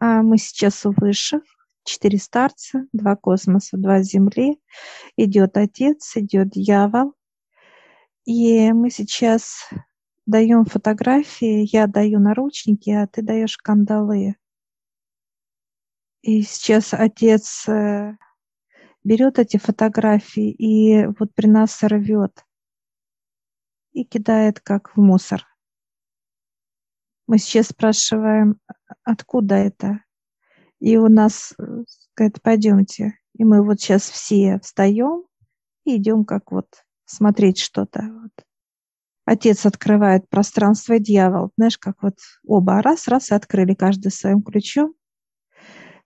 А мы сейчас у высших, четыре старца, два космоса, два земли. Идет отец, идет дьявол. И мы сейчас даем фотографии, я даю наручники, а ты даешь кандалы. И сейчас отец э, берет эти фотографии и вот при нас рвет и кидает как в мусор. Мы сейчас спрашиваем, откуда это? И у нас э, говорит, пойдемте. И мы вот сейчас все встаем и идем как вот смотреть что-то. Вот. Отец открывает пространство, дьявол. Знаешь, как вот оба раз-раз открыли каждый своим ключом.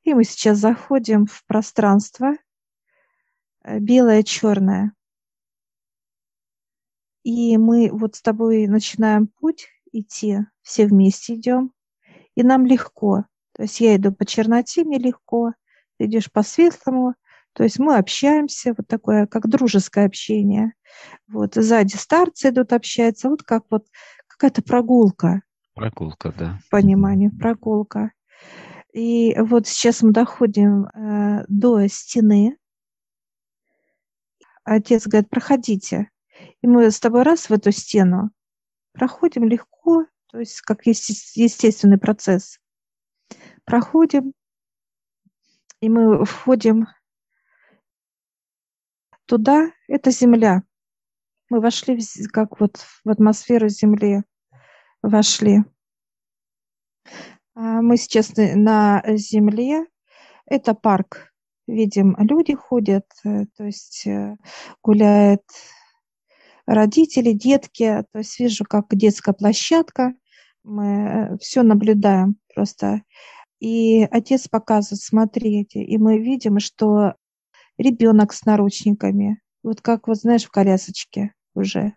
И мы сейчас заходим в пространство э, белое, черное. И мы вот с тобой начинаем путь идти, все вместе идем, и нам легко. То есть я иду по черноте, мне легко, ты идешь по светлому, то есть мы общаемся, вот такое, как дружеское общение. Вот, сзади старцы идут, общаются, вот как вот какая-то прогулка. Прогулка, да. Понимание, прогулка. И вот сейчас мы доходим э, до стены. Отец говорит, проходите. И мы с тобой раз в эту стену проходим легко, то есть как естественный процесс. Проходим, и мы входим туда, это Земля. Мы вошли в, как вот в атмосферу Земли, вошли. А мы сейчас на Земле, это парк. Видим, люди ходят, э, то есть э, гуляет родители, детки, то есть вижу, как детская площадка, мы э, все наблюдаем просто. И отец показывает, смотрите, и мы видим, что ребенок с наручниками, вот как вот знаешь в колясочке уже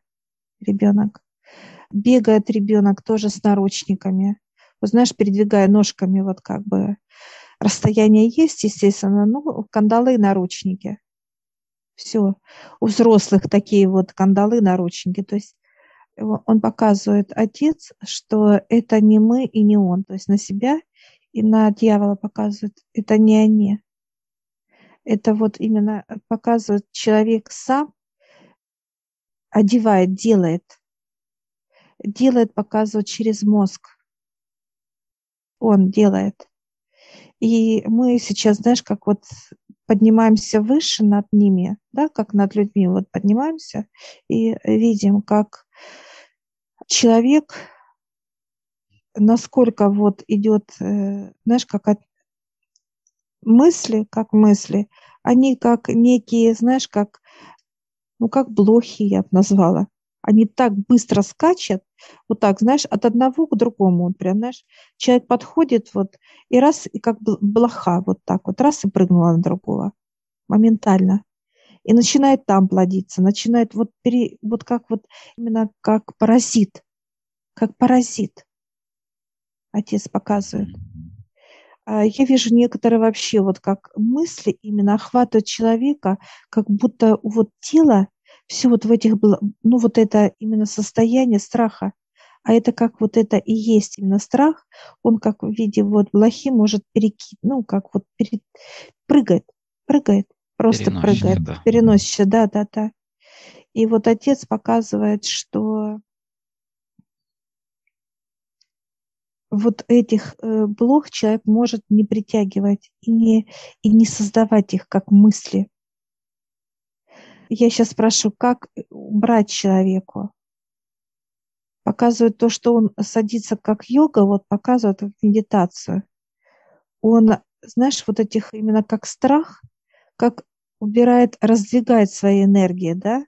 ребенок. Бегает ребенок тоже с наручниками. Вот знаешь, передвигая ножками, вот как бы расстояние есть, естественно, ну, кандалы и наручники. Все. У взрослых такие вот кандалы, наручники. То есть он показывает отец, что это не мы и не он. То есть на себя и на дьявола показывает, это не они. Это вот именно показывает человек сам, одевает, делает. Делает, показывает через мозг. Он делает. И мы сейчас, знаешь, как вот поднимаемся выше над ними, да, как над людьми, вот поднимаемся и видим, как человек, насколько вот идет, э, знаешь, как от мысли, как мысли, они как некие, знаешь, как, ну, как блохи, я бы назвала. Они так быстро скачут, вот так, знаешь, от одного к другому. Вот прям, знаешь, человек подходит вот и раз, и как блоха вот так вот, раз и прыгнула на другого моментально. И начинает там плодиться, начинает вот, пере, вот как вот именно как паразит, как паразит. Отец показывает. А я вижу некоторые вообще вот как мысли именно охватывают человека, как будто вот тело все вот в этих, ну вот это именно состояние страха, а это как вот это и есть именно страх, он как в виде вот блохи может перекинуть, ну как вот перед, прыгает, прыгает, просто прыгает, да. переносится, да, да, да. И вот отец показывает, что вот этих э, блох человек может не притягивать и не, и не создавать их как мысли я сейчас спрашиваю, как убрать человеку? Показывает то, что он садится как йога, вот показывает как медитацию. Он, знаешь, вот этих именно как страх, как убирает, раздвигает свои энергии, да?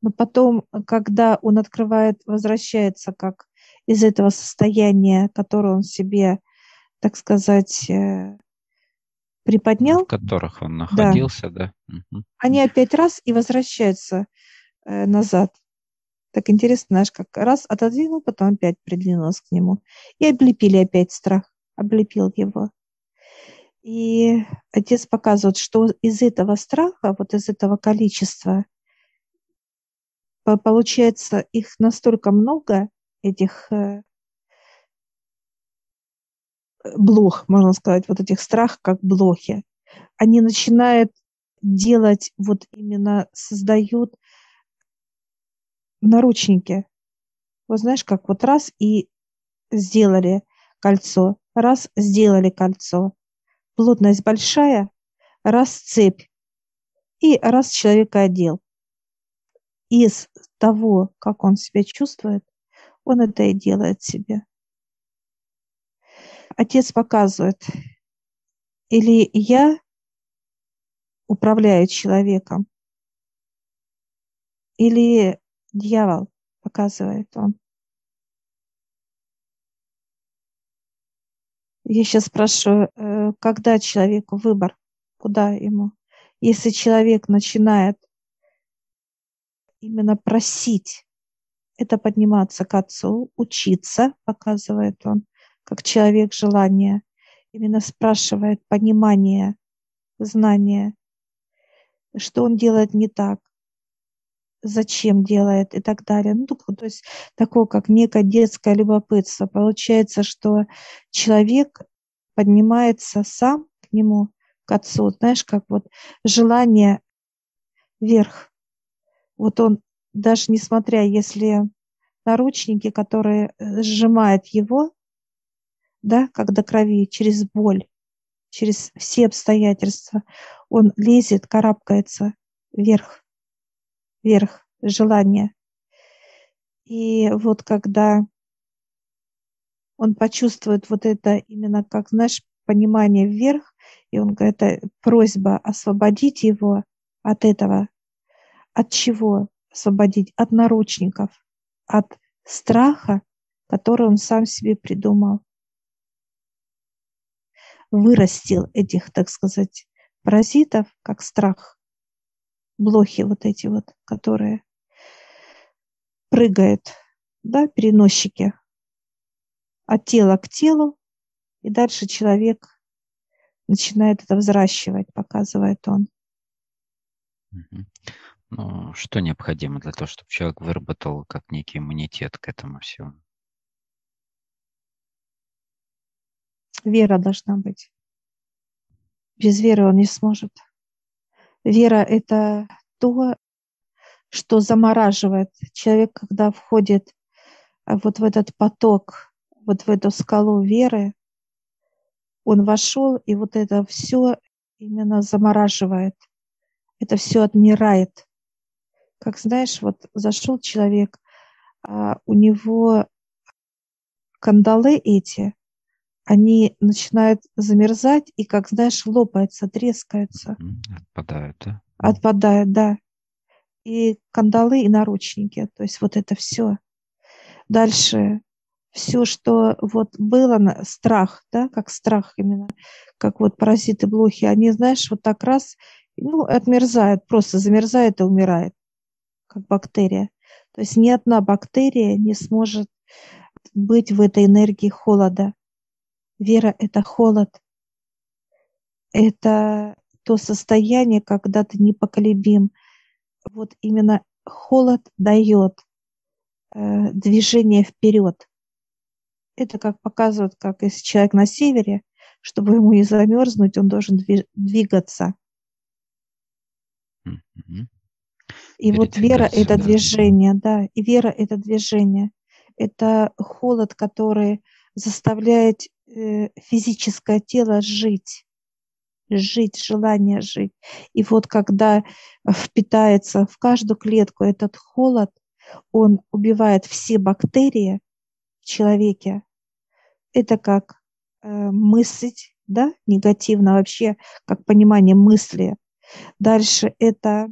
Но потом, когда он открывает, возвращается как из этого состояния, которое он себе, так сказать, э, приподнял. В которых он находился, да. да. Угу. Они опять раз и возвращаются э, назад. Так интересно, знаешь, как раз отодвинул, потом опять придвинулся к нему. И облепили опять страх, облепил его. И отец показывает, что из этого страха, вот из этого количества, получается, их настолько много, этих э, блох, можно сказать, вот этих страх как блохи, они начинают делать, вот именно создают наручники. Вот знаешь, как вот раз и сделали кольцо, раз сделали кольцо. Плотность большая, раз цепь, и раз человека одел. Из того, как он себя чувствует, он это и делает себе. Отец показывает, или я управляю человеком, или дьявол, показывает он. Я сейчас спрашиваю, э, когда человеку выбор, куда ему? Если человек начинает именно просить, это подниматься к Отцу, учиться, показывает он, как человек желания, именно спрашивает понимание, знание, что он делает не так, зачем делает и так далее. Ну, то есть такое, как некое детское любопытство. Получается, что человек поднимается сам к нему, к отцу, знаешь, как вот желание вверх. Вот он, даже несмотря, если наручники, которые э, сжимают его, да, до крови, через боль, через все обстоятельства, он лезет, карабкается вверх вверх желание. И вот когда он почувствует вот это именно как, знаешь, понимание вверх, и он говорит, это просьба освободить его от этого. От чего освободить? От наручников, от страха, который он сам себе придумал. Вырастил этих, так сказать, паразитов, как страх блохи вот эти вот, которые прыгают, да, переносчики от тела к телу, и дальше человек начинает это взращивать, показывает он. Ну, что необходимо для того, чтобы человек выработал как некий иммунитет к этому всему? Вера должна быть. Без веры он не сможет. Вера – это то, что замораживает. Человек, когда входит э, вот в этот поток, вот в эту скалу веры, он вошел, и вот это все именно замораживает. Это все отмирает. Как знаешь, вот зашел человек, а у него кандалы эти, они начинают замерзать и, как знаешь, лопаются, трескаются. Отпадают, да? Отпадают, да. И кандалы, и наручники. То есть вот это все. Дальше все, что вот было, страх, да, как страх именно, как вот паразиты блохи, они, знаешь, вот так раз, ну, отмерзают, просто замерзает и умирает, как бактерия. То есть ни одна бактерия не сможет быть в этой энергии холода. Вера – это холод. Это то состояние, когда ты непоколебим. Вот именно холод дает э, движение вперед. Это как показывают, как если человек на севере, чтобы ему не замерзнуть, он должен двигаться. Mm-hmm. И вот вера – это да. движение, да, и вера – это движение. Это холод, который заставляет физическое тело жить, жить, желание жить. И вот когда впитается в каждую клетку этот холод, он убивает все бактерии в человеке. Это как э, мыслить, да, негативно вообще, как понимание мысли. Дальше это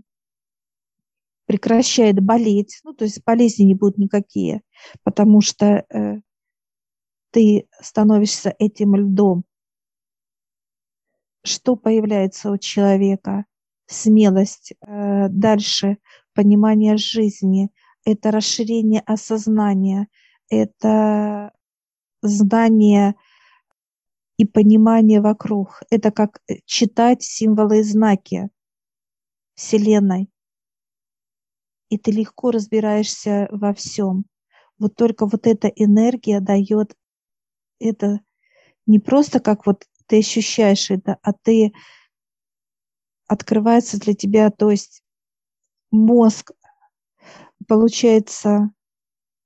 прекращает болеть, ну, то есть болезни не будут никакие, потому что э, ты становишься этим льдом. Что появляется у человека? Смелость, э, дальше понимание жизни, это расширение осознания, это знание и понимание вокруг. Это как читать символы и знаки Вселенной. И ты легко разбираешься во всем. Вот только вот эта энергия дает это Не просто как вот ты ощущаешь это, а ты открывается для тебя, то есть мозг, получается,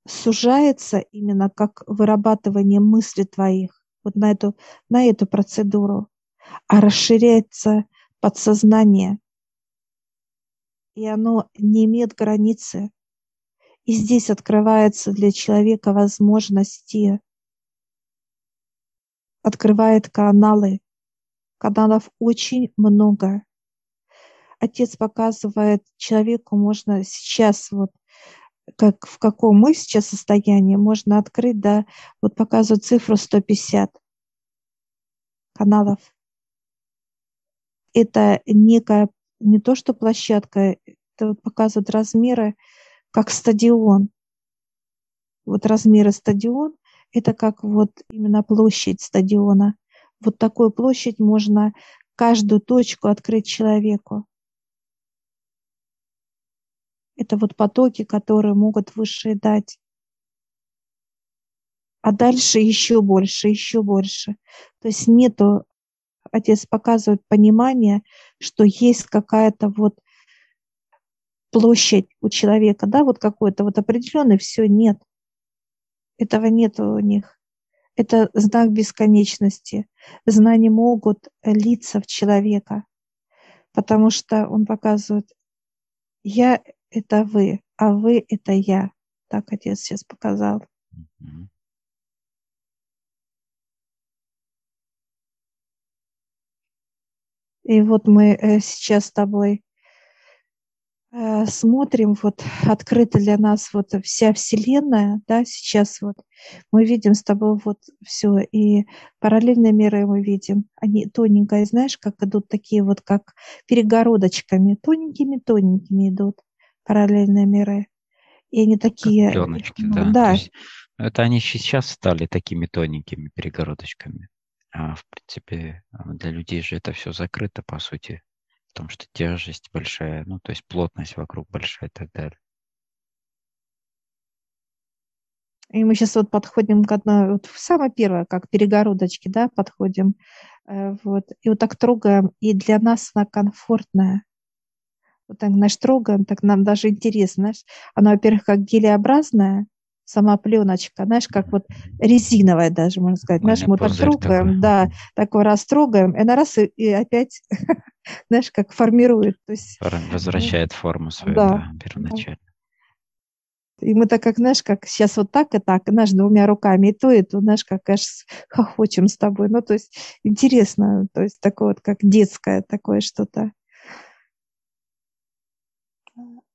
сужается именно как вырабатывание мыслей твоих вот на эту, на эту процедуру, а расширяется подсознание, и оно не имеет границы. И здесь открывается для человека возможности, открывает каналы. Каналов очень много. Отец показывает человеку, можно сейчас вот как, в каком мы сейчас состоянии, можно открыть, да, вот показывают цифру 150 каналов. Это некая, не то что площадка, это вот показывают размеры, как стадион. Вот размеры стадион, это как вот именно площадь стадиона. Вот такую площадь можно каждую точку открыть человеку. Это вот потоки, которые могут высшие дать. А дальше еще больше, еще больше. То есть нету, отец показывает понимание, что есть какая-то вот площадь у человека, да, вот какой-то вот определенный, все, нет. Этого нет у них. Это знак бесконечности. Знания могут литься в человека, потому что он показывает, я это вы, а вы это я. Так отец сейчас показал. И вот мы э, сейчас с тобой смотрим, вот открыта для нас вот вся Вселенная, да, сейчас вот мы видим с тобой вот все, и параллельные миры мы видим, они тоненькие, знаешь, как идут такие вот, как перегородочками, тоненькими-тоненькими идут параллельные миры. И они такие... Как пленочки, ну, да. да. это они сейчас стали такими тоненькими перегородочками. А в принципе для людей же это все закрыто, по сути. Потому что тяжесть большая, ну, то есть плотность вокруг большая и так далее. И мы сейчас вот подходим к одной, вот самое первое, как перегородочки, да, подходим, э, вот, и вот так трогаем, и для нас она комфортная вот так, знаешь, трогаем, так нам даже интересно, знаешь, она, во-первых, как гелеобразная, сама пленочка, знаешь, как вот резиновая даже, можно сказать. Знаешь, мы так трогаем, да, такой раз трогаем, и она раз и, и опять, знаешь, как формирует. То есть, Возвращает форму свою, да, да первоначально. И мы так, как, знаешь, как сейчас вот так и так, знаешь, двумя руками и то, и то, знаешь, как, конечно, хохочем с тобой. Ну, то есть интересно, то есть такое вот, как детское такое что-то.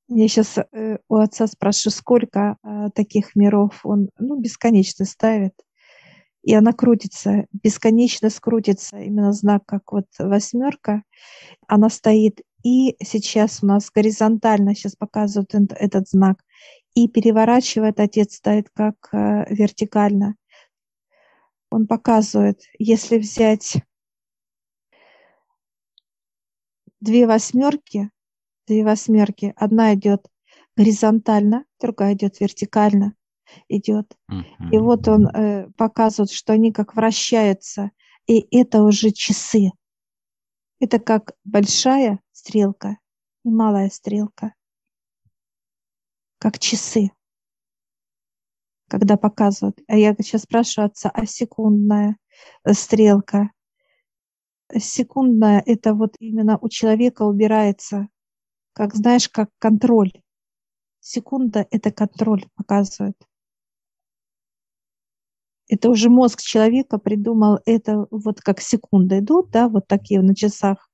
Я сейчас э, у отца спрашиваю, сколько э, таких миров он, ну, бесконечно ставит. И она крутится, бесконечно скрутится, именно знак, как вот восьмерка. Она стоит и сейчас у нас горизонтально, сейчас показывают этот знак, и переворачивает, отец ставит как э, вертикально. Он показывает, если взять две восьмерки, две восьмерки. Одна идет горизонтально, другая идет вертикально идет. И вот он э, показывает, что они как вращаются, и это уже часы. Это как большая стрелка и малая стрелка, как часы, когда показывают. А я сейчас спрашиваю отца, а секундная э, стрелка? Секундная – это вот именно у человека убирается как знаешь, как контроль. Секунда – это контроль показывает. Это уже мозг человека придумал это вот как секунды идут, да, вот такие на часах.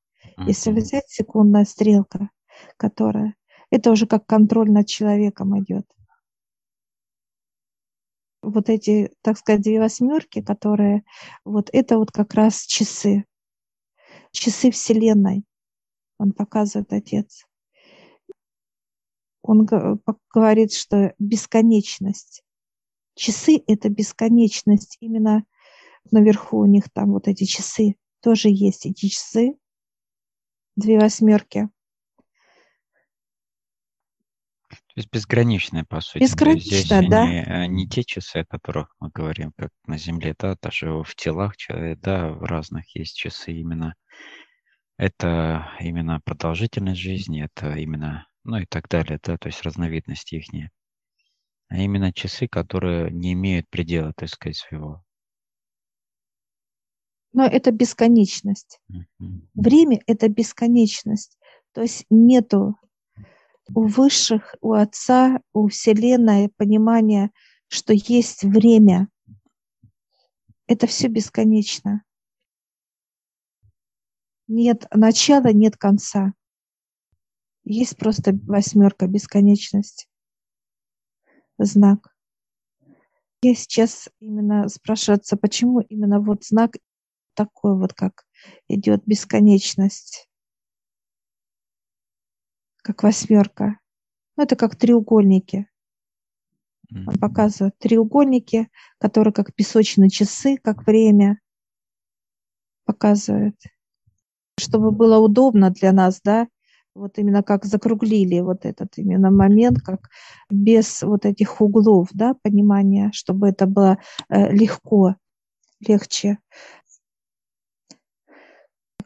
Если взять секундная стрелка, которая, это уже как контроль над человеком идет. Вот эти, так сказать, две восьмерки, которые, вот это вот как раз часы, часы Вселенной, он показывает Отец он говорит, что бесконечность. Часы – это бесконечность. Именно наверху у них там вот эти часы тоже есть. Эти часы, две восьмерки. То есть безграничная, по сути. Безграничная, да. Не, э, не те часы, о которых мы говорим, как на Земле, да, даже в телах человека, да, в разных есть часы именно. Это именно продолжительность жизни, это именно, ну и так далее, да, то есть разновидности их. А именно часы, которые не имеют предела, так сказать, своего. Но это бесконечность. Время – это бесконечность. То есть нету у высших, у Отца, у Вселенной понимания, что есть время. Это все бесконечно. Нет начала, нет конца. Есть просто восьмерка, бесконечность. Знак. Я сейчас именно спрашиваться, почему именно вот знак такой вот, как идет бесконечность, как восьмерка. Ну, это как треугольники. Он показывает треугольники, которые как песочные часы, как время показывает. Чтобы было удобно для нас, да, вот именно как закруглили вот этот именно момент, как без вот этих углов, да, понимания, чтобы это было э, легко, легче.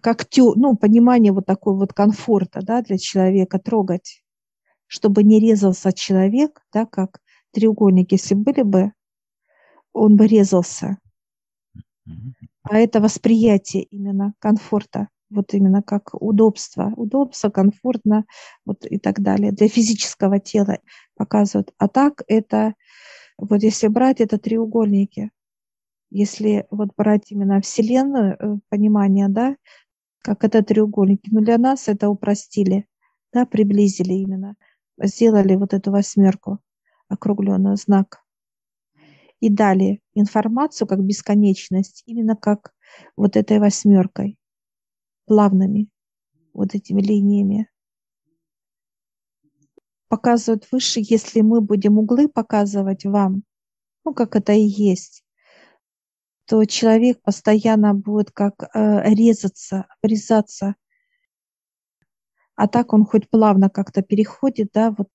Как тю, ну, понимание вот такой вот комфорта, да, для человека трогать, чтобы не резался человек, да, как треугольник, если были бы, он бы резался. А это восприятие именно комфорта, вот именно как удобство, удобство, комфортно, вот и так далее. Для физического тела показывают. А так это, вот если брать, это треугольники. Если вот брать именно Вселенную, э, понимание, да, как это треугольники. Но для нас это упростили, да, приблизили именно, сделали вот эту восьмерку, округленную знак. И дали информацию как бесконечность, именно как вот этой восьмеркой, плавными вот этими линиями. Показывают выше, если мы будем углы показывать вам, ну, как это и есть, то человек постоянно будет как э, резаться, обрезаться. А так он хоть плавно как-то переходит, да, вот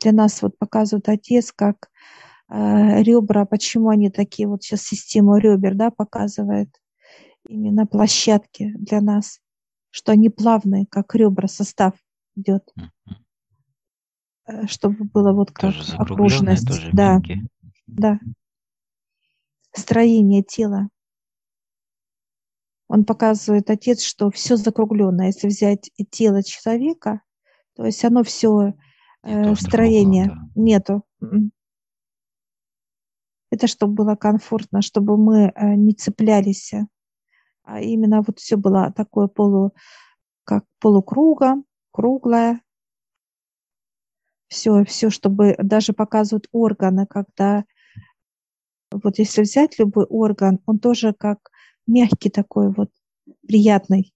для нас вот показывает отец, как э, ребра, почему они такие, вот сейчас систему ребер, да, показывает именно площадки для нас, что они плавные, как ребра, состав идет, э, чтобы было вот как Тоже окружность, тоже да, мягкие. да, строение тела. Он показывает, отец, что все закругленное. Если взять тело человека, то есть оно все острых строение да. нету. М. Это чтобы было комфортно, чтобы мы э, не цеплялись, а именно вот все было такое полу, как полукруга, круглое. Все, все, чтобы даже показывают органы, когда вот если взять любой орган, он тоже как мягкий такой вот, приятный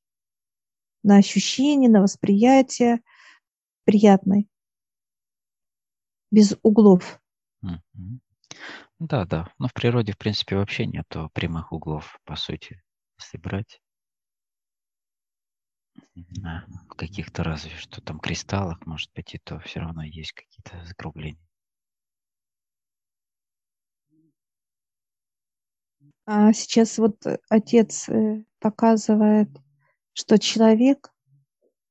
на ощущение, на восприятие, приятный, без углов. Да, да. Но в природе, в принципе, вообще нету прямых углов, по сути, если брать. На каких-то разве что там кристаллах, может быть, и то все равно есть какие-то закругления. А сейчас вот э, отец э, показывает, что человек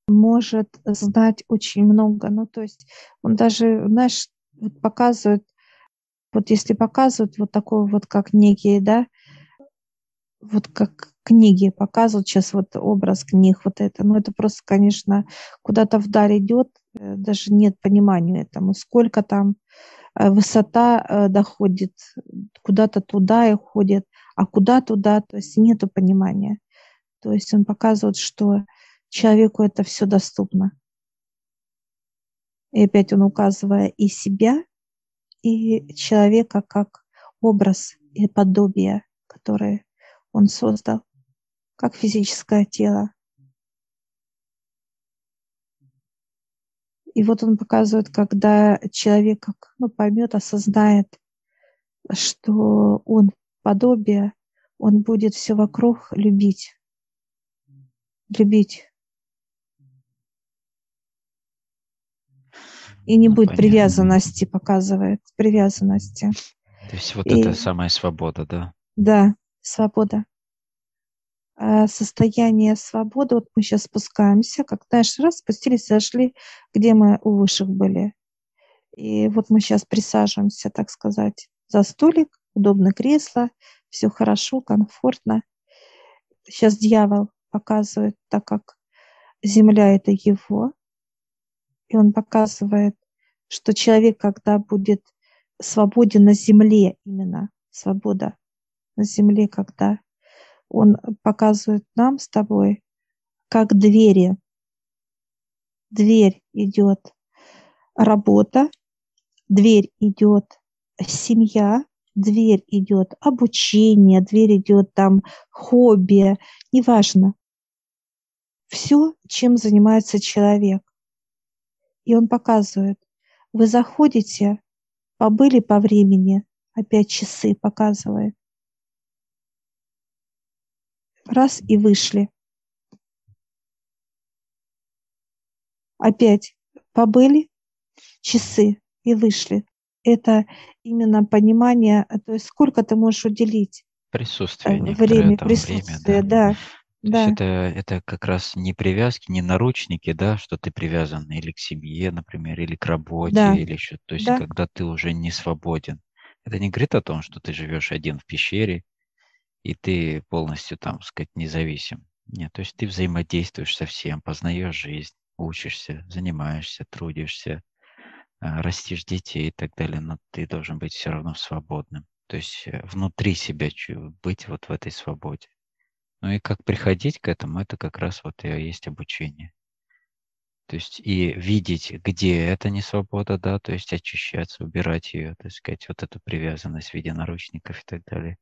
может знать очень много. Ну, то есть он даже, знаешь, вот показывает, вот если показывают вот такой вот, как некие, да, вот как книги показывают сейчас вот образ книг вот это, ну это просто, конечно, куда-то вдаль идет, э, даже нет понимания этому, сколько там э, высота э, доходит, куда-то туда и уходит, а куда туда, то есть нету понимания. То есть он показывает, что человеку это все доступно. И опять он указывая и себя, и человека как образ и подобие, которое он создал, как физическое тело. И вот он показывает, когда человек как, ну, поймет, осознает, что он подобие, он будет все вокруг любить. Любить. И не ну, будет понятно. привязанности, показывает, привязанности. То есть вот и, это самая свобода, да? Да, свобода. А состояние свободы, вот мы сейчас спускаемся, как, знаешь, раз спустились, зашли, где мы у высших были. И вот мы сейчас присаживаемся, так сказать, за столик, удобное кресло, все хорошо, комфортно. Сейчас дьявол показывает, так как земля это его, и он показывает, что человек, когда будет свободен на земле, именно свобода на земле, когда он показывает нам с тобой, как двери. Дверь идет работа, дверь идет семья, дверь идет обучение, дверь идет там хобби, неважно. Все, чем занимается человек. И он показывает, вы заходите, побыли по времени, опять часы показывает. Раз и вышли. Опять побыли, часы и вышли. Это именно понимание, то есть сколько ты можешь уделить присутствие э, время, присутствие, время, да. да. То да. есть это, это как раз не привязки, не наручники, да, что ты привязан или к семье, например, или к работе, да. или еще. То есть да. когда ты уже не свободен. Это не говорит о том, что ты живешь один в пещере, и ты полностью, там, сказать, независим. Нет, то есть ты взаимодействуешь со всем, познаешь жизнь, учишься, занимаешься, трудишься, а, растишь детей и так далее, но ты должен быть все равно свободным. То есть э, внутри себя быть вот в этой свободе. Ну и как приходить к этому, это как раз вот и есть обучение. То есть и видеть, где это не свобода, да, то есть очищаться, убирать ее, так сказать, вот эту привязанность в виде наручников и так далее.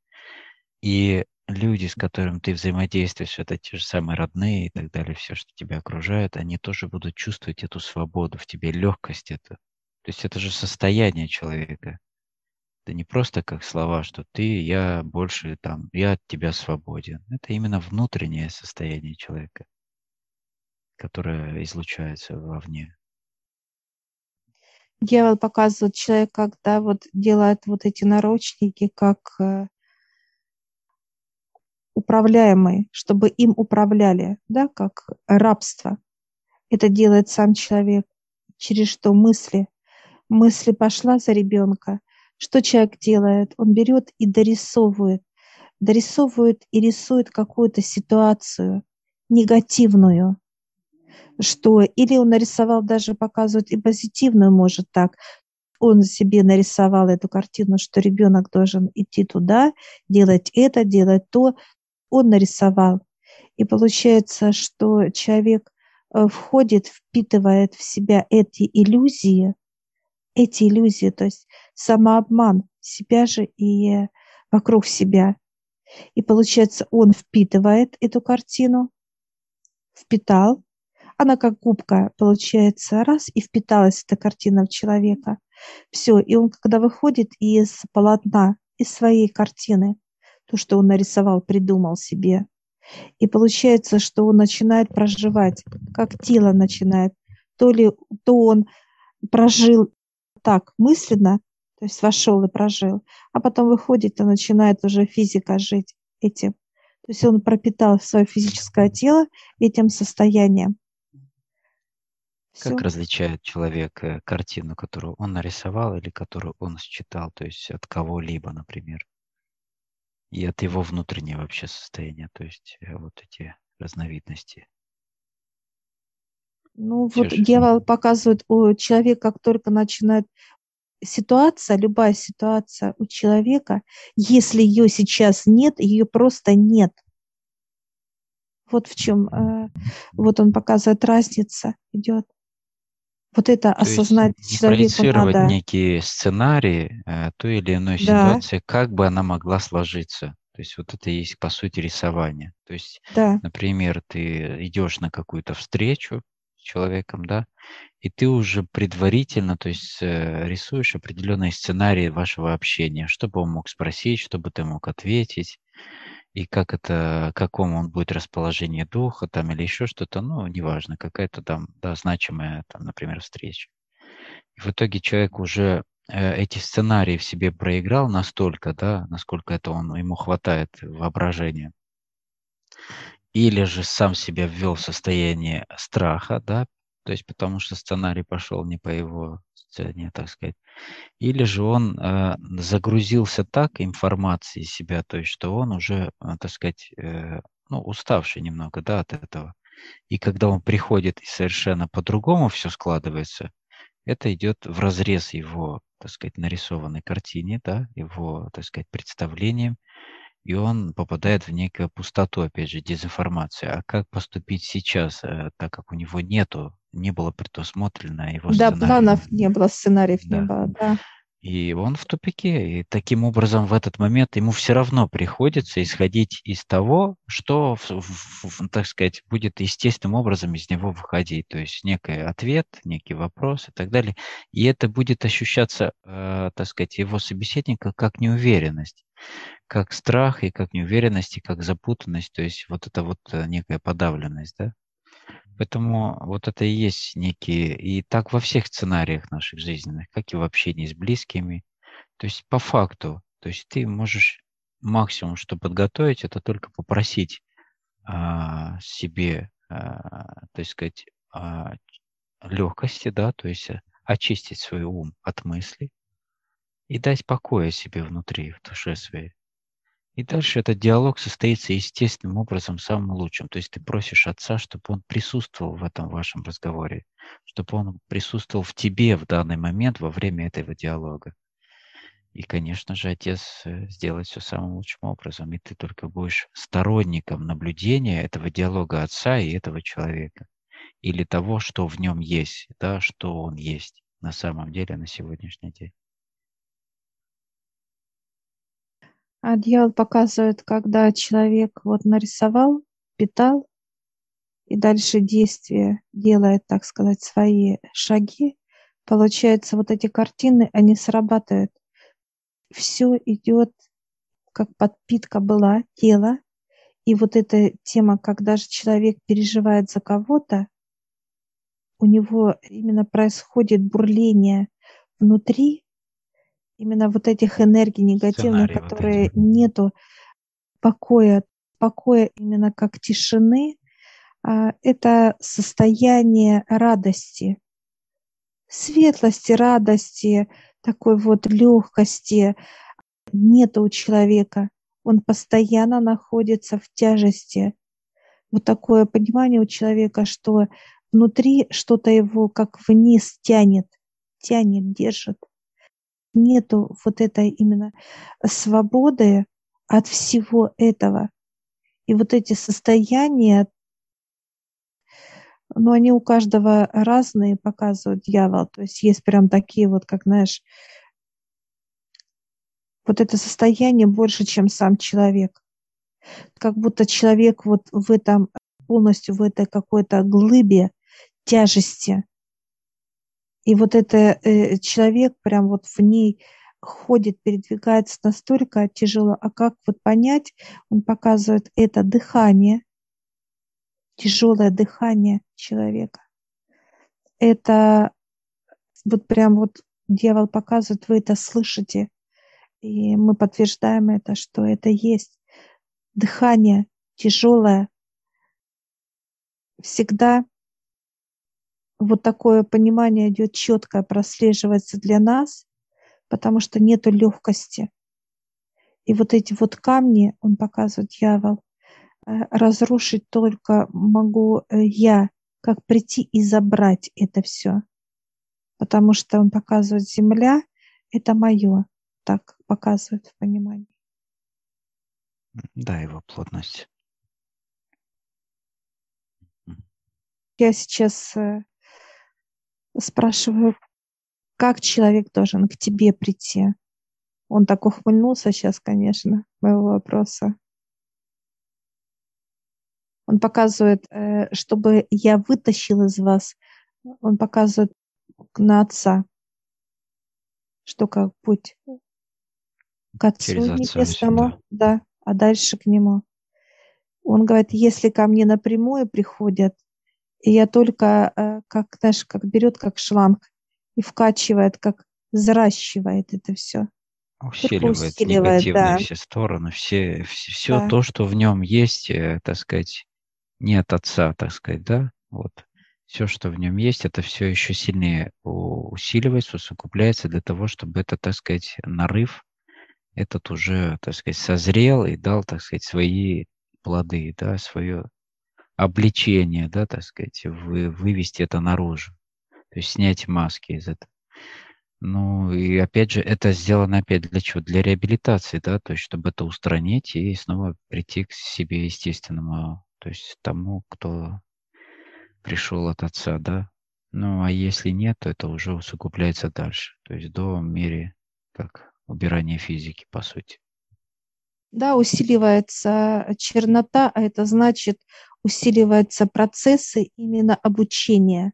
И люди, с которыми ты взаимодействуешь, это те же самые родные и так далее, все, что тебя окружает, они тоже будут чувствовать эту свободу в тебе, легкость эту. То есть это же состояние человека. Это не просто как слова, что ты, я больше там, я от тебя свободен. Это именно внутреннее состояние человека, которое излучается вовне. Дьявол показывает человек, когда вот делает вот эти наручники, как управляемые, чтобы им управляли, да, как рабство. Это делает сам человек, через что мысли. Мысли пошла за ребенка, что человек делает? Он берет и дорисовывает. Дорисовывает и рисует какую-то ситуацию негативную, что или он нарисовал, даже показывает и позитивную, может так, он себе нарисовал эту картину, что ребенок должен идти туда, делать это, делать то, он нарисовал. И получается, что человек э, входит, впитывает в себя эти иллюзии, эти иллюзии, то есть самообман себя же и вокруг себя. И получается, он впитывает эту картину, впитал, она как губка, получается, раз, и впиталась эта картина в человека. Все, и он, когда выходит из полотна, из своей картины, то, что он нарисовал, придумал себе, и получается, что он начинает проживать, как тело начинает. То ли то он прожил так мысленно, то есть вошел и прожил, а потом выходит и начинает уже физика жить этим. То есть он пропитал свое физическое тело этим состоянием. Как различает человек э, картину, которую он нарисовал или которую он считал, то есть от кого-либо, например, и от его внутреннего вообще состояния, то есть э, вот эти разновидности. Ну Все вот же... дьявол показывает у человека, как только начинает ситуация, любая ситуация у человека, если ее сейчас нет, ее просто нет. Вот в чем, э, вот он показывает разница идет. Вот это То осознать есть человеку надо. некие сценарии э, той или иной ситуации, да. как бы она могла сложиться. То есть вот это и есть, по сути, рисование. То есть, да. например, ты идешь на какую-то встречу с человеком, да, и ты уже предварительно, то есть э, рисуешь определенные сценарии вашего общения, что бы он мог спросить, что бы ты мог ответить, и как это, какому он будет расположение духа там или еще что-то, ну, неважно, какая-то там, да, значимая, там, например, встреча. И в итоге человек уже э, эти сценарии в себе проиграл настолько, да, насколько это он, ему хватает воображения. Или же сам себя ввел в состояние страха, да, то есть потому что сценарий пошел не по его сцене, так сказать. Или же он э, загрузился так информацией себя, то есть что он уже, э, так сказать, э, ну, уставший немного, да, от этого. И когда он приходит и совершенно по-другому все складывается, это идет в разрез его, так сказать, нарисованной картине, да, его, так сказать, представлением, и он попадает в некую пустоту, опять же, дезинформации. А как поступить сейчас, э, так как у него нету, не было предусмотрено его Да, планов не было, сценариев да. не было, да. И он в тупике. И таким образом в этот момент ему все равно приходится исходить из того, что, так сказать, будет естественным образом из него выходить. То есть некий ответ, некий вопрос и так далее. И это будет ощущаться, э, так сказать, его собеседника как неуверенность как страх и как неуверенность и как запутанность, то есть вот это вот э, некая подавленность, да? Поэтому вот это и есть некие, и так во всех сценариях наших жизненных, как и в общении с близкими. То есть по факту, то есть ты можешь максимум, что подготовить, это только попросить а, себе, а, есть сказать, а, легкости, да, то есть э, очистить свой ум от мыслей и дать покоя себе внутри, в душе своей. И дальше этот диалог состоится естественным образом, самым лучшим. То есть ты просишь отца, чтобы он присутствовал в этом вашем разговоре, чтобы он присутствовал в тебе в данный момент во время этого диалога. И, конечно же, отец э, сделает все самым лучшим образом. И ты только будешь сторонником наблюдения этого диалога отца и этого человека. Или того, что в нем есть, да, что он есть на самом деле на сегодняшний день. А дьявол показывает, когда человек вот нарисовал, питал, и дальше действие делает, так сказать, свои шаги, получается, вот эти картины, они срабатывают. Все идет, как подпитка была, тело. И вот эта тема, когда же человек переживает за кого-то, у него именно происходит бурление внутри, именно вот этих энергий негативных, Сценарий которые вот нету покоя, покоя именно как тишины, а, это состояние радости, светлости, радости, такой вот легкости нету у человека. Он постоянно находится в тяжести. Вот такое понимание у человека, что внутри что-то его как вниз тянет, тянет, держит нету вот этой именно свободы от всего этого. И вот эти состояния, ну, они у каждого разные, показывают дьявол. То есть есть прям такие вот, как, знаешь, вот это состояние больше, чем сам человек. Как будто человек вот в этом полностью в этой какой-то глыбе тяжести, и вот это э, человек прям вот в ней ходит, передвигается настолько тяжело. А как вот понять? Он показывает это дыхание, тяжелое дыхание человека. Это вот прям вот дьявол показывает, вы это слышите. И мы подтверждаем это, что это есть. Дыхание тяжелое. Всегда вот такое понимание идет четко, прослеживается для нас, потому что нет легкости. И вот эти вот камни, он показывает, дьявол, э, разрушить только могу э, я, как прийти и забрать это все. Потому что он показывает, земля – это мое, так показывает в понимании. Да, его плотность. Я сейчас э, спрашиваю, как человек должен к тебе прийти? Он так ухмыльнулся сейчас, конечно, моего вопроса. Он показывает, э, чтобы я вытащил из вас, он показывает на отца, что как путь к отцу небесному, да, а дальше к нему. Он говорит, если ко мне напрямую приходят, и я только, э, как, знаешь, как берет, как шланг, и вкачивает, как взращивает это все. Усиливает, усиливает негативные да. все стороны, все, все, все да. то, что в нем есть, э, так сказать, не от отца, так сказать, да, вот. Все, что в нем есть, это все еще сильнее усиливается, усугубляется для того, чтобы это, так сказать, нарыв этот уже, так сказать, созрел и дал, так сказать, свои плоды, да, свое обличение, да, так сказать, вы, вывести это наружу, то есть снять маски из этого. Ну и опять же, это сделано опять для чего? Для реабилитации, да, то есть чтобы это устранить и снова прийти к себе естественному, то есть тому, кто пришел от отца, да. Ну а если нет, то это уже усугубляется дальше, то есть до мере как убирания физики, по сути. Да, усиливается чернота, а это значит усиливаются процессы именно обучения.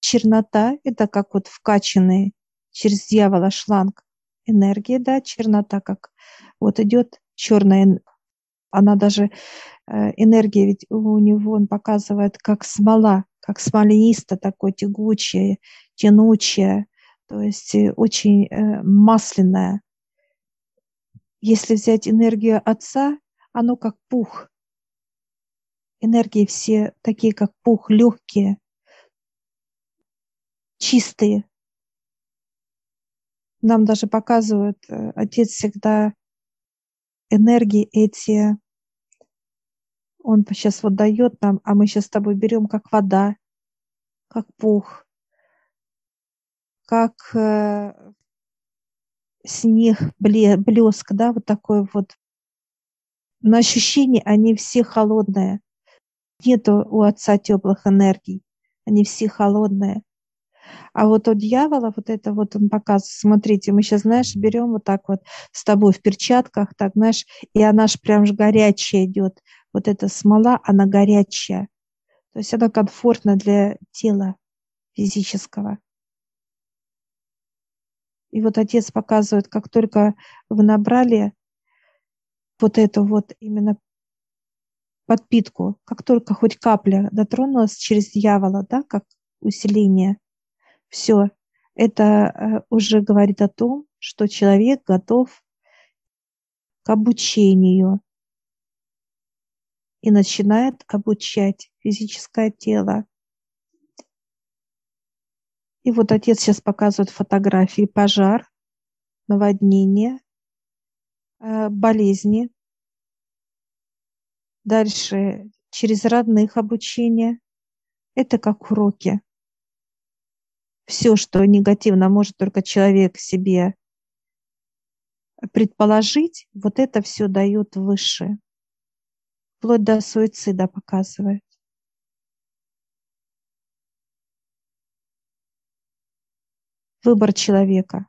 Чернота – это как вот вкачанный через дьявола шланг энергии, да, чернота, как вот идет черная, она даже, э, энергия ведь у него, он показывает, как смола, как смоленисто такое тягучее, тянучее, то есть э, очень э, масляная. Если взять энергию Отца, оно как пух. Энергии все такие, как пух, легкие, чистые. Нам даже показывают, э, Отец всегда энергии эти, он сейчас вот дает нам, а мы сейчас с тобой берем как вода, как пух, как снег, блеск, да, вот такой вот. На ощущение они все холодные. Нету у отца теплых энергий. Они все холодные. А вот у дьявола вот это вот он показывает, смотрите, мы сейчас, знаешь, берем вот так вот с тобой в перчатках, так, знаешь, и она же прям же горячая идет. Вот эта смола, она горячая. То есть она комфортна для тела физического. И вот отец показывает, как только вы набрали вот эту вот именно подпитку, как только хоть капля дотронулась через дьявола, да, как усиление, все, это э, уже говорит о том, что человек готов к обучению и начинает обучать физическое тело. И вот отец сейчас показывает фотографии пожар, наводнение, э, болезни. Дальше через родных обучение. Это как уроки. Все, что негативно может только человек себе предположить, вот это все дает выше. Вплоть до суицида показывает. Выбор человека.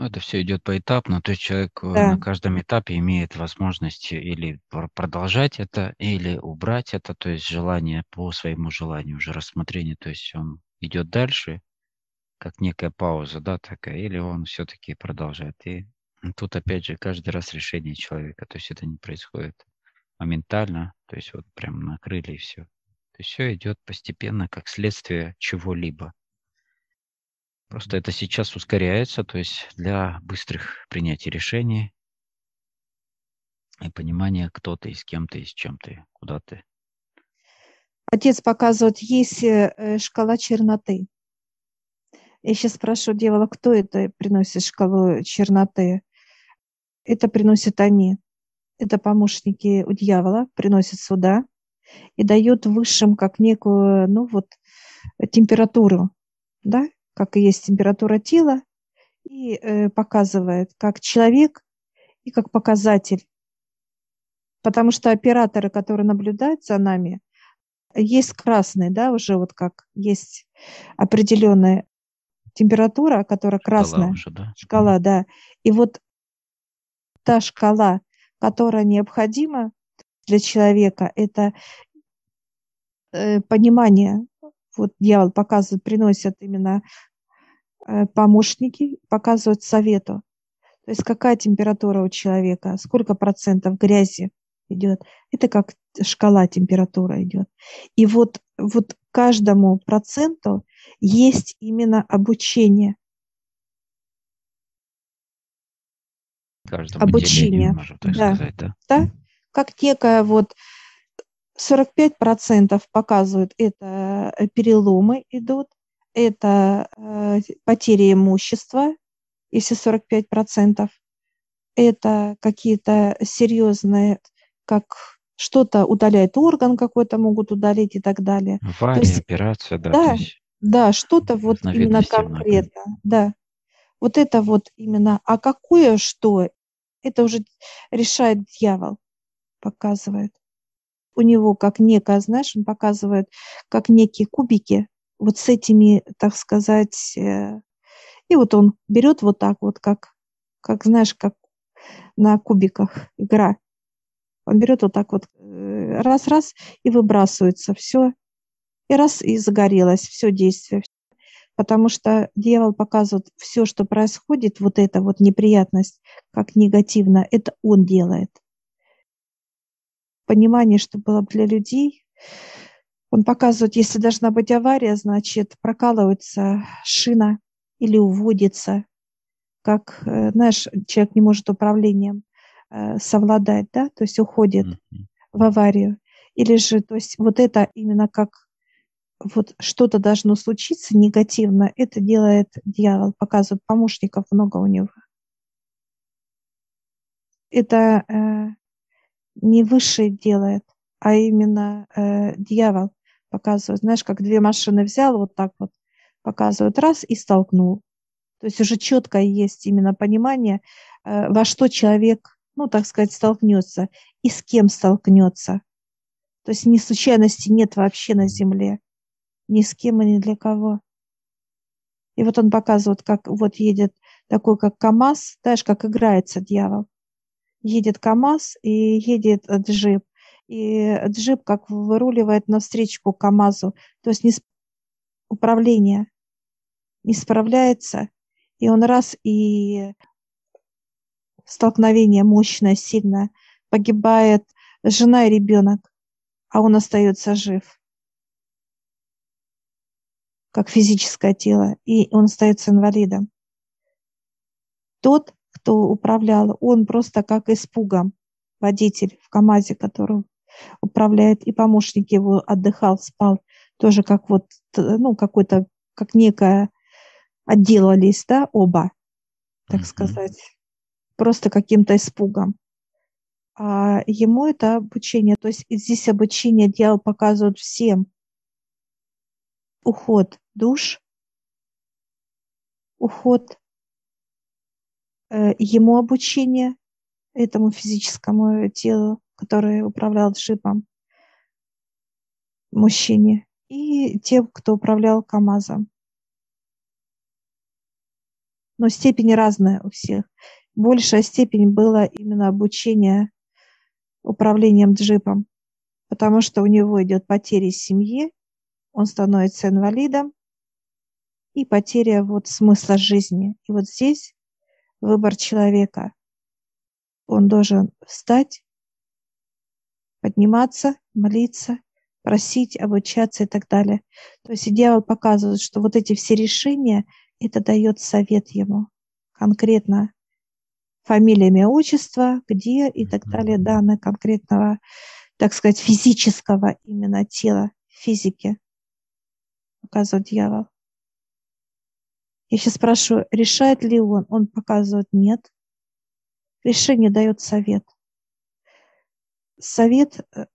Это все идет поэтапно, то есть человек э, да. на каждом этапе имеет возможность или продолжать это, или убрать это, то есть желание по своему желанию, уже рассмотрение, то есть он идет дальше, как некая пауза, да, такая, или он все-таки продолжает. И тут опять же каждый раз решение человека, то есть это не происходит моментально, то есть вот прям накрыли и все. То есть все идет постепенно, как следствие чего-либо. Просто это сейчас ускоряется, то есть для быстрых принятий решений и понимания, кто ты, с кем ты, с чем ты, куда ты. Отец показывает, есть э, шкала черноты. Я сейчас спрошу дьявола, кто это приносит шкалу черноты? Это приносят они. Это помощники у дьявола, приносят сюда и дает высшим как некую, ну вот, температуру, да, как и есть температура тела, и э, показывает как человек и как показатель. Потому что операторы, которые наблюдают за нами, есть красный, да, уже вот как есть определенная температура, которая красная, шкала, уже, да? шкала, да. И вот та шкала, которая необходима для человека, это э, понимание. Вот дьявол показывает, приносят именно э, помощники, показывают совету. То есть какая температура у человека, сколько процентов грязи идет. Это как шкала температура идет. И вот, вот каждому проценту есть именно обучение. Каждому Обучение, можно так да. сказать, да? Да, как некая вот 45% показывают это э, переломы идут, это э, потери имущества, если 45%, это какие-то серьезные, как что-то удаляет орган какой-то, могут удалить и так далее. Авария, есть, операция, да. Да, да, что-то вот именно конкретно, много. да. Вот это вот именно, а какое что, это уже решает дьявол, показывает у него как некое, знаешь, он показывает как некие кубики, вот с этими, так сказать, э, и вот он берет вот так вот, как, как знаешь, как на кубиках игра. Он берет вот так вот э, раз-раз и выбрасывается все, и раз и загорелось все действие. Потому что дьявол показывает все, что происходит, вот эта вот неприятность, как негативно, это он делает понимание, что было для людей. Он показывает, если должна быть авария, значит, прокалывается шина или уводится, как, э, знаешь, человек не может управлением э, совладать, да, то есть уходит mm-hmm. в аварию. Или же, то есть вот это именно как вот что-то должно случиться негативно, это делает дьявол, показывает помощников много у него. Это э, не высший делает, а именно э, дьявол показывает. Знаешь, как две машины взял, вот так вот показывает, раз и столкнул. То есть уже четко есть именно понимание, э, во что человек, ну, так сказать, столкнется и с кем столкнется. То есть ни случайности нет вообще на земле, ни с кем и ни для кого. И вот он показывает, как вот едет такой, как КАМАЗ, знаешь, как играется дьявол едет КАМАЗ и едет джип. И джип как выруливает навстречу КАМАЗу, то есть не управление не справляется, и он раз и столкновение мощное, сильное, погибает жена и ребенок, а он остается жив, как физическое тело, и он остается инвалидом. Тот, кто управлял, он просто как испугом, водитель в КАМАЗе, который управляет, и помощник его отдыхал, спал, тоже как вот, ну, какой-то, как некое отделались, да, оба, так mm-hmm. сказать, просто каким-то испугом. А ему это обучение, то есть здесь обучение дьявол показывает всем. Уход душ, уход ему обучение, этому физическому телу, который управлял джипом, мужчине, и тем, кто управлял КАМАЗом. Но степени разные у всех. Большая степень была именно обучение управлением джипом, потому что у него идет потеря семьи, он становится инвалидом, и потеря вот смысла жизни. И вот здесь выбор человека. Он должен встать, подниматься, молиться, просить, обучаться и так далее. То есть дьявол показывает, что вот эти все решения, это дает совет ему конкретно фамилия, имя, отчество, где и так далее, данные конкретного, так сказать, физического именно тела, физики, показывает дьявол. Я сейчас спрашиваю, решает ли он? Он показывает нет. Решение дает совет. Совет, э,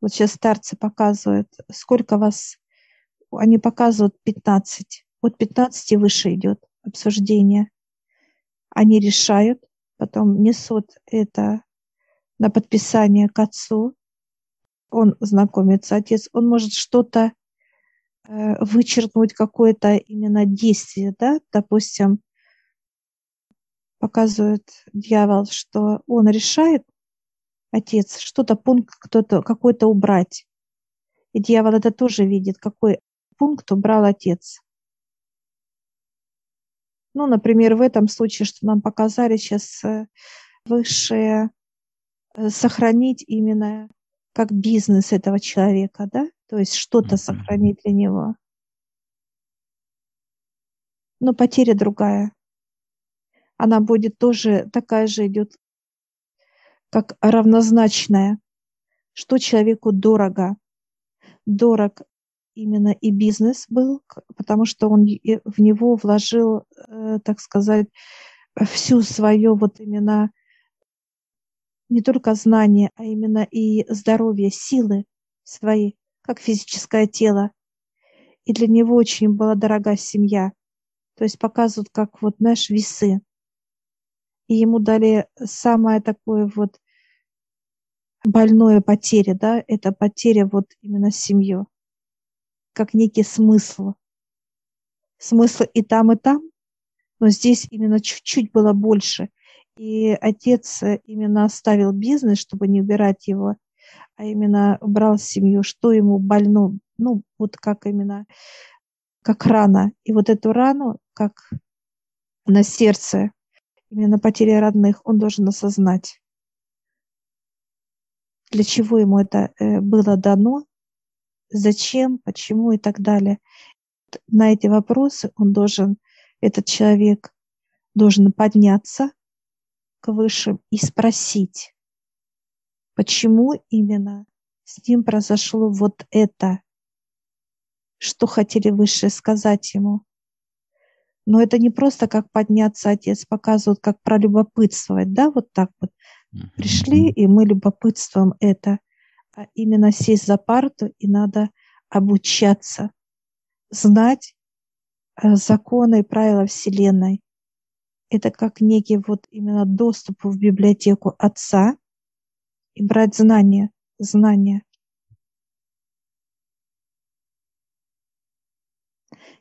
вот сейчас старцы показывают, сколько вас, они показывают 15. От 15 выше идет обсуждение. Они решают, потом несут это на подписание к отцу. Он знакомится, отец, он может что-то вычеркнуть какое-то именно действие, да, допустим, показывает дьявол, что он решает, отец, что-то пункт кто-то какой-то убрать. И дьявол это тоже видит, какой пункт убрал отец. Ну, например, в этом случае, что нам показали сейчас э, высшее, э, сохранить именно как бизнес этого человека, да, то есть что-то сохранить для него. Но потеря другая. Она будет тоже такая же идет, как равнозначная. Что человеку дорого? Дорог именно и бизнес был, потому что он в него вложил, э, так сказать, всю свою вот именно не только знания, а именно и здоровье, силы свои, как физическое тело. И для него очень была дорога семья. То есть показывают, как вот наши весы. И ему дали самое такое вот больное потеря, да, это потеря вот именно семью как некий смысл. Смысл и там, и там, но здесь именно чуть-чуть было больше. И отец именно оставил бизнес, чтобы не убирать его, а именно брал семью, что ему больно, ну, вот как именно, как рана. И вот эту рану, как на сердце, именно потеря родных, он должен осознать, для чего ему это э, было дано, зачем, почему и так далее. На эти вопросы он должен, этот человек должен подняться к высшим и спросить, почему именно с ним произошло вот это, что хотели высшие сказать ему. Но это не просто как подняться, отец показывает, как пролюбопытствовать, да, вот так вот. Пришли, и мы любопытствуем это – а именно сесть за парту, и надо обучаться, знать э, законы и правила Вселенной. Это как некий вот именно доступ в библиотеку Отца и брать знания, знания.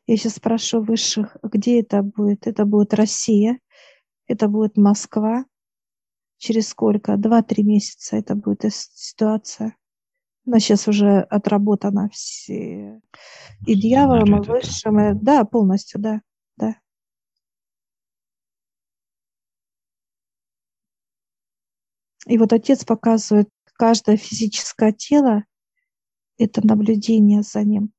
Я сейчас спрошу высших, где это будет? Это будет Россия, это будет Москва. Через сколько? Два-три месяца это будет ситуация. Она сейчас уже отработана все. И дьяволом, и высшим, и... да, полностью, да, да. И вот отец показывает, каждое физическое тело – это наблюдение за ним.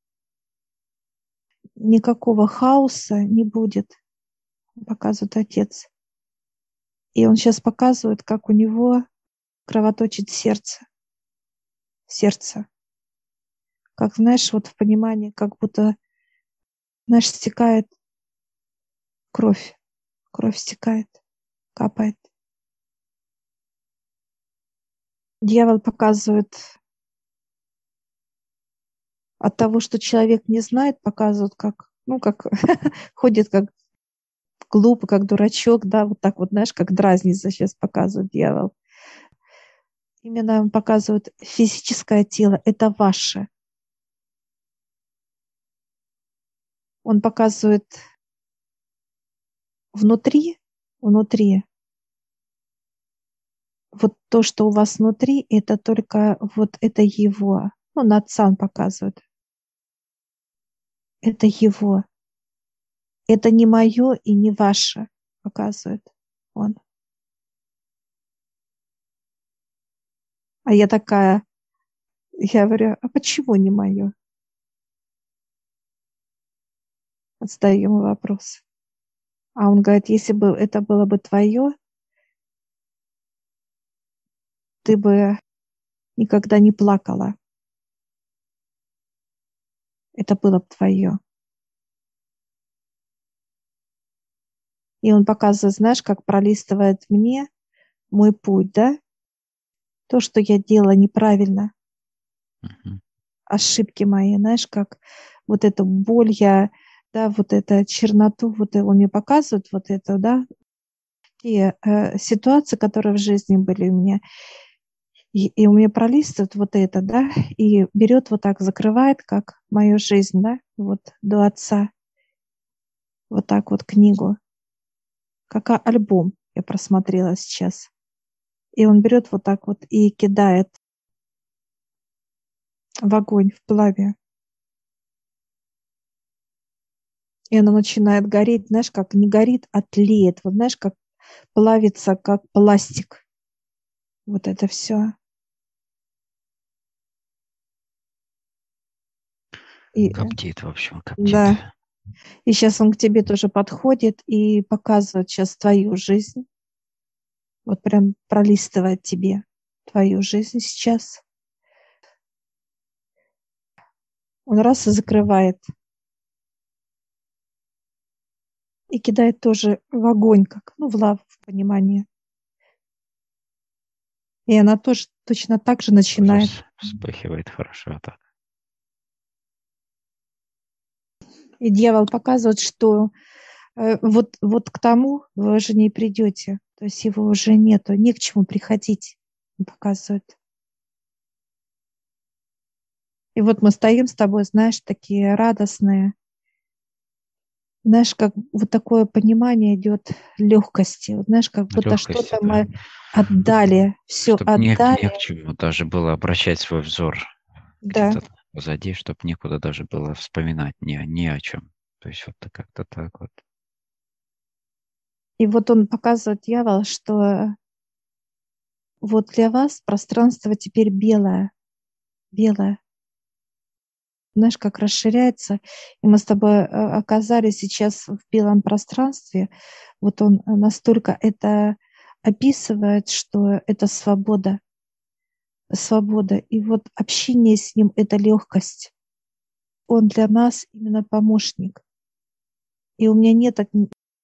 Никакого хаоса не будет, показывает отец. И он сейчас показывает, как у него кровоточит сердце сердце. Как, знаешь, вот в понимании, как будто, знаешь, стекает кровь. Кровь стекает, капает. Дьявол показывает от того, что человек не знает, показывает, как, ну, как ходит как глупо, как дурачок, да, вот так вот, знаешь, как дразнится сейчас показывает дьявол. Именно он показывает физическое тело, это ваше. Он показывает внутри, внутри. Вот то, что у вас внутри, это только вот это его. Ну, над сам показывает. Это его. Это не мое и не ваше, показывает он. А я такая, я говорю, а почему не мое? Задаю ему вопрос. А он говорит, если бы это было бы твое, ты бы никогда не плакала. Это было бы твое. И он показывает, знаешь, как пролистывает мне мой путь, да? то, что я делала неправильно, uh-huh. ошибки мои, знаешь, как вот эту боль я, да, вот эту черноту, вот он мне показывает вот это, да, те э, ситуации, которые в жизни были у меня, и, и у меня пролистывает вот это, да, и берет вот так, закрывает, как мою жизнь, да, вот до отца, вот так вот книгу, как альбом я просмотрела сейчас. И он берет вот так вот и кидает в огонь, в пламя. И она начинает гореть, знаешь, как не горит, а тлеет. Вот знаешь, как плавится, как пластик. Вот это все. И, Коптит, в общем, коптит. да. И сейчас он к тебе тоже подходит и показывает сейчас твою жизнь. Вот прям пролистывает тебе твою жизнь сейчас. Он раз и закрывает. И кидает тоже в огонь, как, ну, в лаву, в понимание. И она тоже точно так же начинает. Вспыхивает хорошо так. И дьявол показывает, что э, вот, вот к тому вы уже не придете. То есть его уже нету, не к чему приходить, он показывает. И вот мы стоим с тобой, знаешь, такие радостные. Знаешь, как вот такое понимание идет легкости. Вот, знаешь, как будто что-то да. мы отдали, все чтобы отдали. Не, не к чему даже было обращать свой взор да. Позади, чтобы некуда даже было вспоминать ни, ни о чем. То есть вот как-то так вот. И вот он показывает дьявол, что вот для вас пространство теперь белое, белое. Знаешь, как расширяется. И мы с тобой э, оказались сейчас в белом пространстве. Вот он настолько это описывает, что это свобода. Свобода. И вот общение с ним – это легкость. Он для нас именно помощник. И у меня нет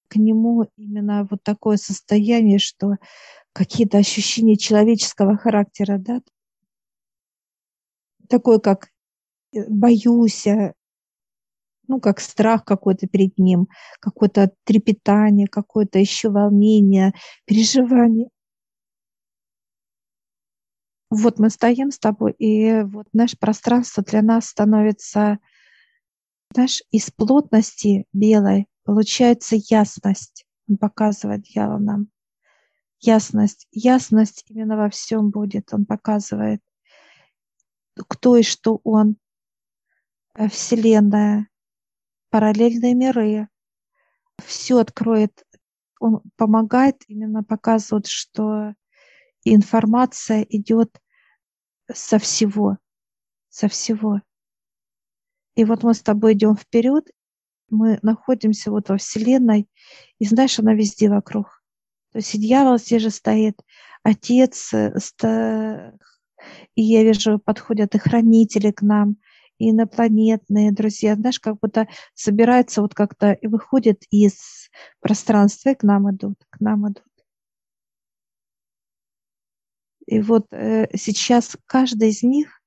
к нему именно вот такое состояние, что какие-то ощущения человеческого характера, да, такое как э, боюсь, э, ну, как страх какой-то перед ним, какое-то трепетание, какое-то еще волнение, переживание. Вот мы стоим с тобой, и вот наше пространство для нас становится, знаешь, из плотности белой получается ясность. Он показывает дьявол нам. Ясность. Ясность именно во всем будет. Он показывает, кто и что он. Э, Вселенная, параллельные миры. Все откроет, он помогает, именно показывает, что информация идет со всего, со всего. И вот мы с тобой идем вперед, мы находимся вот во Вселенной, и знаешь, она везде вокруг. То есть и дьявол здесь же стоит, Отец, э, и я вижу, подходят и хранители к нам, и инопланетные друзья, знаешь, как будто собираются вот как-то и выходят из пространства и к нам идут, к нам идут. И вот э, сейчас каждый из них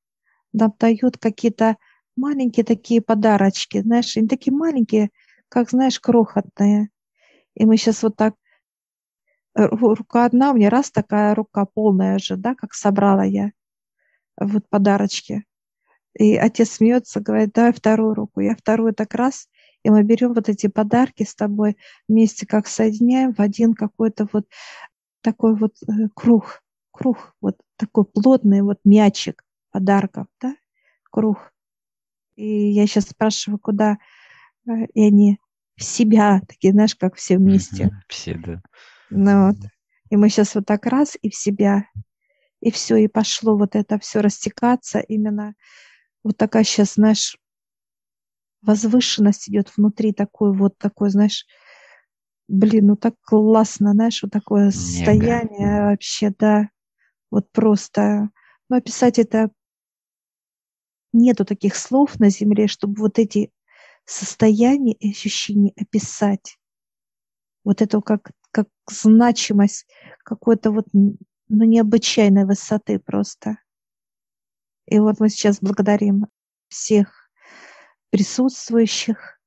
нам дает какие-то маленькие такие подарочки, знаешь, они такие маленькие, как, знаешь, крохотные. И мы сейчас вот так, э, рука одна, у меня раз такая рука полная же, да, как собрала я вот подарочки. И отец смеется, говорит, давай вторую руку. Я вторую так раз, и мы берем вот эти подарки с тобой вместе, как соединяем в один какой-то вот такой вот э, круг, круг, вот такой плотный вот мячик подарков, да, круг. И я сейчас спрашиваю, куда, э, и они в себя, такие, знаешь, как все вместе. Все, да. Ну вот. И мы сейчас вот так раз и в себя, и все, и пошло вот это все растекаться именно вот такая сейчас, знаешь, возвышенность идет внутри такой вот такой, знаешь, блин, ну так классно, знаешь, вот такое состояние вообще, да, вот просто, ну описать это нету таких слов на земле, чтобы вот эти состояния и ощущения описать. Вот это как, как значимость какой-то вот ну, необычайной высоты просто. И вот мы сейчас благодарим всех присутствующих.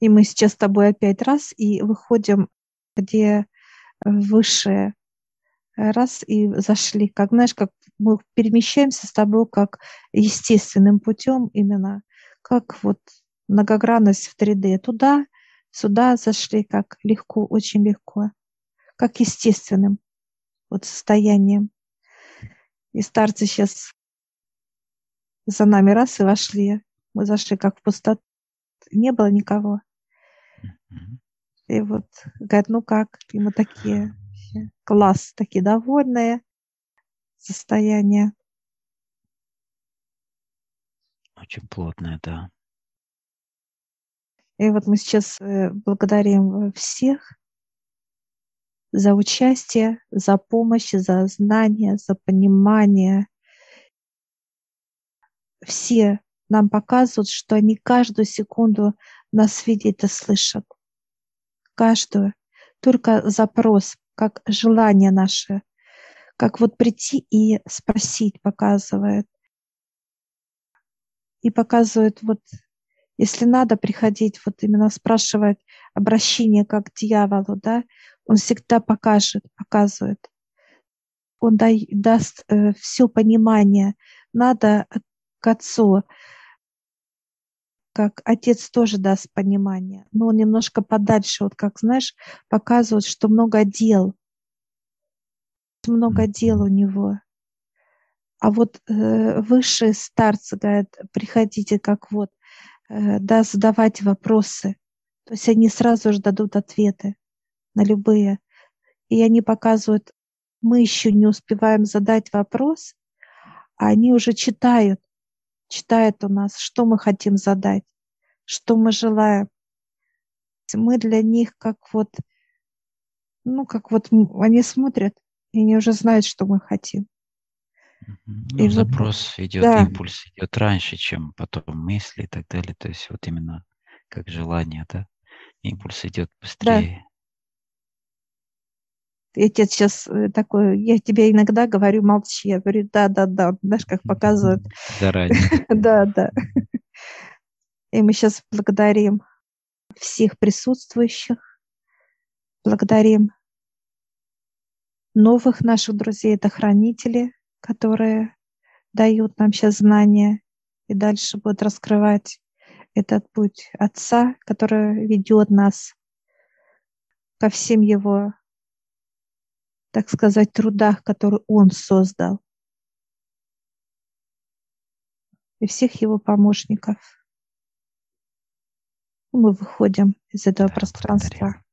И мы сейчас с тобой опять раз и выходим, где выше раз и зашли. Как знаешь, как мы перемещаемся с тобой как естественным путем именно, как вот многогранность в 3D. Туда, сюда зашли как легко, очень легко, как естественным вот состоянием. И старцы сейчас за нами раз и вошли. Мы зашли как в пустоту. Не было никого. И вот говорят, ну как? И мы такие, класс, такие довольные состояния. очень плотная, да. И вот мы сейчас э, благодарим всех за участие, за помощь, за знание, за понимание. Все нам показывают, что они каждую секунду нас видят и слышат. Каждую. Только запрос, как желание наше, как вот прийти и спросить показывает. И показывает вот если надо приходить, вот именно спрашивать обращение как к дьяволу, да, он всегда покажет, показывает. Он дай, даст э, все понимание. Надо к отцу, как отец тоже даст понимание, но он немножко подальше, вот как, знаешь, показывает, что много дел, много дел у него. А вот э, высшие старцы говорят, приходите как вот, Э, да, задавать вопросы. То есть они сразу же дадут ответы на любые. И они показывают, мы еще не успеваем задать вопрос, а они уже читают, читают у нас, что мы хотим задать, что мы желаем. Мы для них как вот, ну, как вот они смотрят, и они уже знают, что мы хотим. Ну, и запрос вот, идет, да. импульс идет раньше, чем потом мысли и так далее. То есть вот именно как желание, да? Импульс идет быстрее. Да. Я тебе сейчас э, такой, я тебе иногда говорю, молчи. Я говорю, да, да, да. Знаешь, как показывают. Заранее. Да, да. И мы сейчас благодарим всех присутствующих, благодарим новых наших друзей, это хранители, которые дают нам сейчас знания и дальше будут раскрывать этот путь Отца, который ведет нас ко всем его, так сказать, трудах, которые Он создал, и всех его помощников. Мы выходим из этого да, пространства. Благодаря.